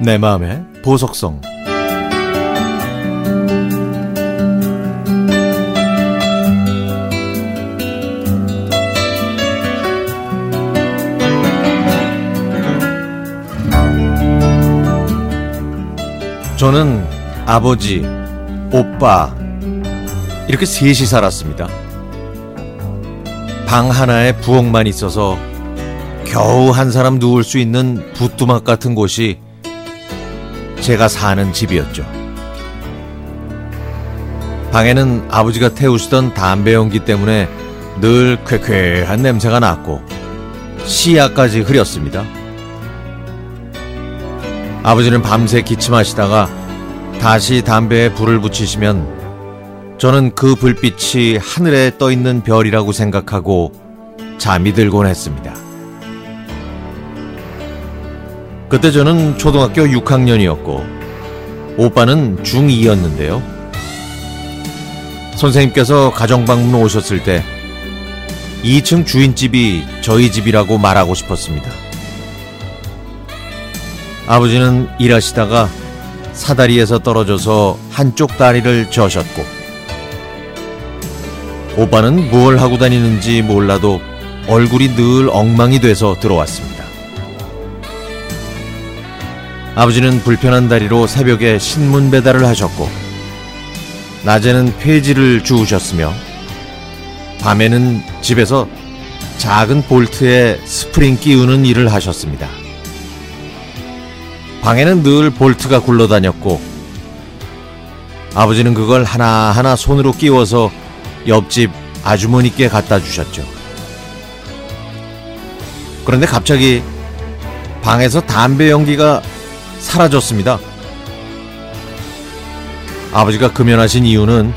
내 마음의 보석성 저는 아버지, 오빠 이렇게 셋이 살았습니다. 방 하나에 부엌만 있어서 겨우 한 사람 누울 수 있는 부뚜막 같은 곳이 제가 사는 집이었죠. 방에는 아버지가 태우시던 담배 연기 때문에 늘 쾌쾌한 냄새가 났고 시야까지 흐렸습니다. 아버지는 밤새 기침하시다가 다시 담배에 불을 붙이시면 저는 그 불빛이 하늘에 떠 있는 별이라고 생각하고 잠이 들곤 했습니다. 그때 저는 초등학교 6학년이었고 오빠는 중2였는데요. 선생님께서 가정방문 오셨을 때 2층 주인집이 저희 집이라고 말하고 싶었습니다. 아버지는 일하시다가 사다리에서 떨어져서 한쪽 다리를 저셨고 오빠는 뭘 하고 다니는지 몰라도 얼굴이 늘 엉망이 돼서 들어왔습니다. 아버지는 불편한 다리로 새벽에 신문 배달을 하셨고 낮에는 폐지를 주우셨으며 밤에는 집에서 작은 볼트에 스프링 끼우는 일을 하셨습니다. 방에는 늘 볼트가 굴러다녔고 아버지는 그걸 하나하나 손으로 끼워서 옆집 아주머니께 갖다 주셨죠. 그런데 갑자기 방에서 담배 연기가 사라졌습니다. 아버지가 금연하신 이유는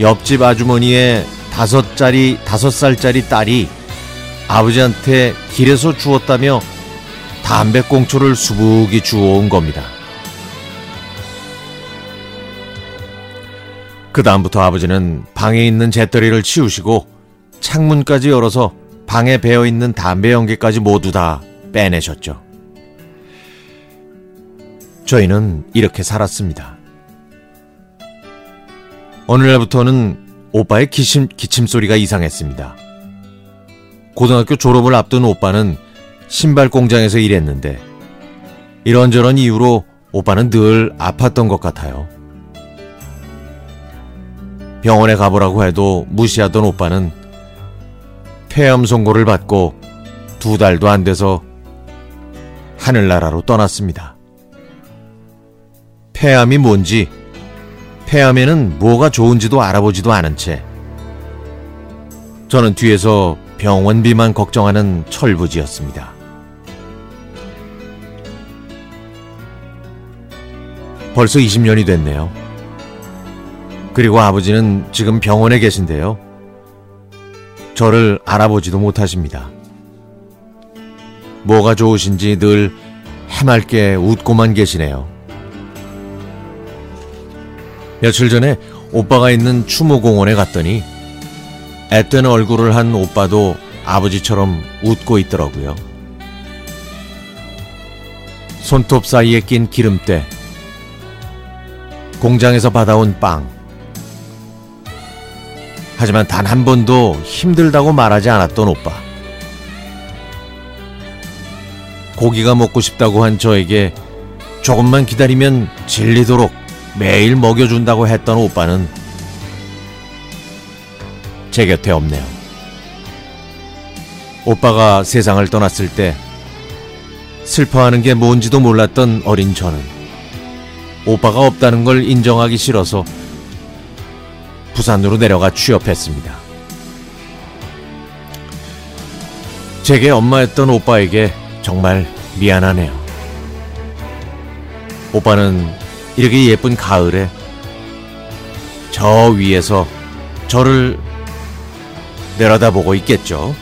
옆집 아주머니의 다섯 짜리 다섯 살짜리 딸이 아버지한테 길에서 주웠다며 담배꽁초를 수북이 주워온 겁니다. 그 다음부터 아버지는 방에 있는 재떨이를 치우시고 창문까지 열어서 방에 배어 있는 담배 연기까지 모두 다 빼내셨죠. 저희는 이렇게 살았습니다. 어느 날부터는 오빠의 기침, 기침 소리가 이상했습니다. 고등학교 졸업을 앞둔 오빠는 신발 공장에서 일했는데 이런저런 이유로 오빠는 늘 아팠던 것 같아요. 병원에 가보라고 해도 무시하던 오빠는 폐암 선고를 받고 두 달도 안 돼서 하늘나라로 떠났습니다. 폐암이 뭔지, 폐암에는 뭐가 좋은지도 알아보지도 않은 채 저는 뒤에서 병원비만 걱정하는 철부지였습니다. 벌써 20년이 됐네요. 그리고 아버지는 지금 병원에 계신데요. 저를 알아보지도 못하십니다. 뭐가 좋으신지 늘 해맑게 웃고만 계시네요. 며칠 전에 오빠가 있는 추모공원에 갔더니 앳된 얼굴을 한 오빠도 아버지처럼 웃고 있더라고요. 손톱 사이에 낀 기름때, 공장에서 받아온 빵. 하지만 단 한 번도 힘들다고 말하지 않았던 오빠. 고기가 먹고 싶다고 한 저에게 조금만 기다리면 질리도록 매일 먹여준다고 했던 오빠는 제 곁에 없네요. 오빠가 세상을 떠났을 때 슬퍼하는 게 뭔지도 몰랐던 어린 저는 오빠가 없다는 걸 인정하기 싫어서 부산으로 내려가 취업했습니다. 제게 엄마였던 오빠에게 정말 미안하네요. 오빠는 이렇게 예쁜 가을에 저 위에서 저를 내려다보고 있겠죠.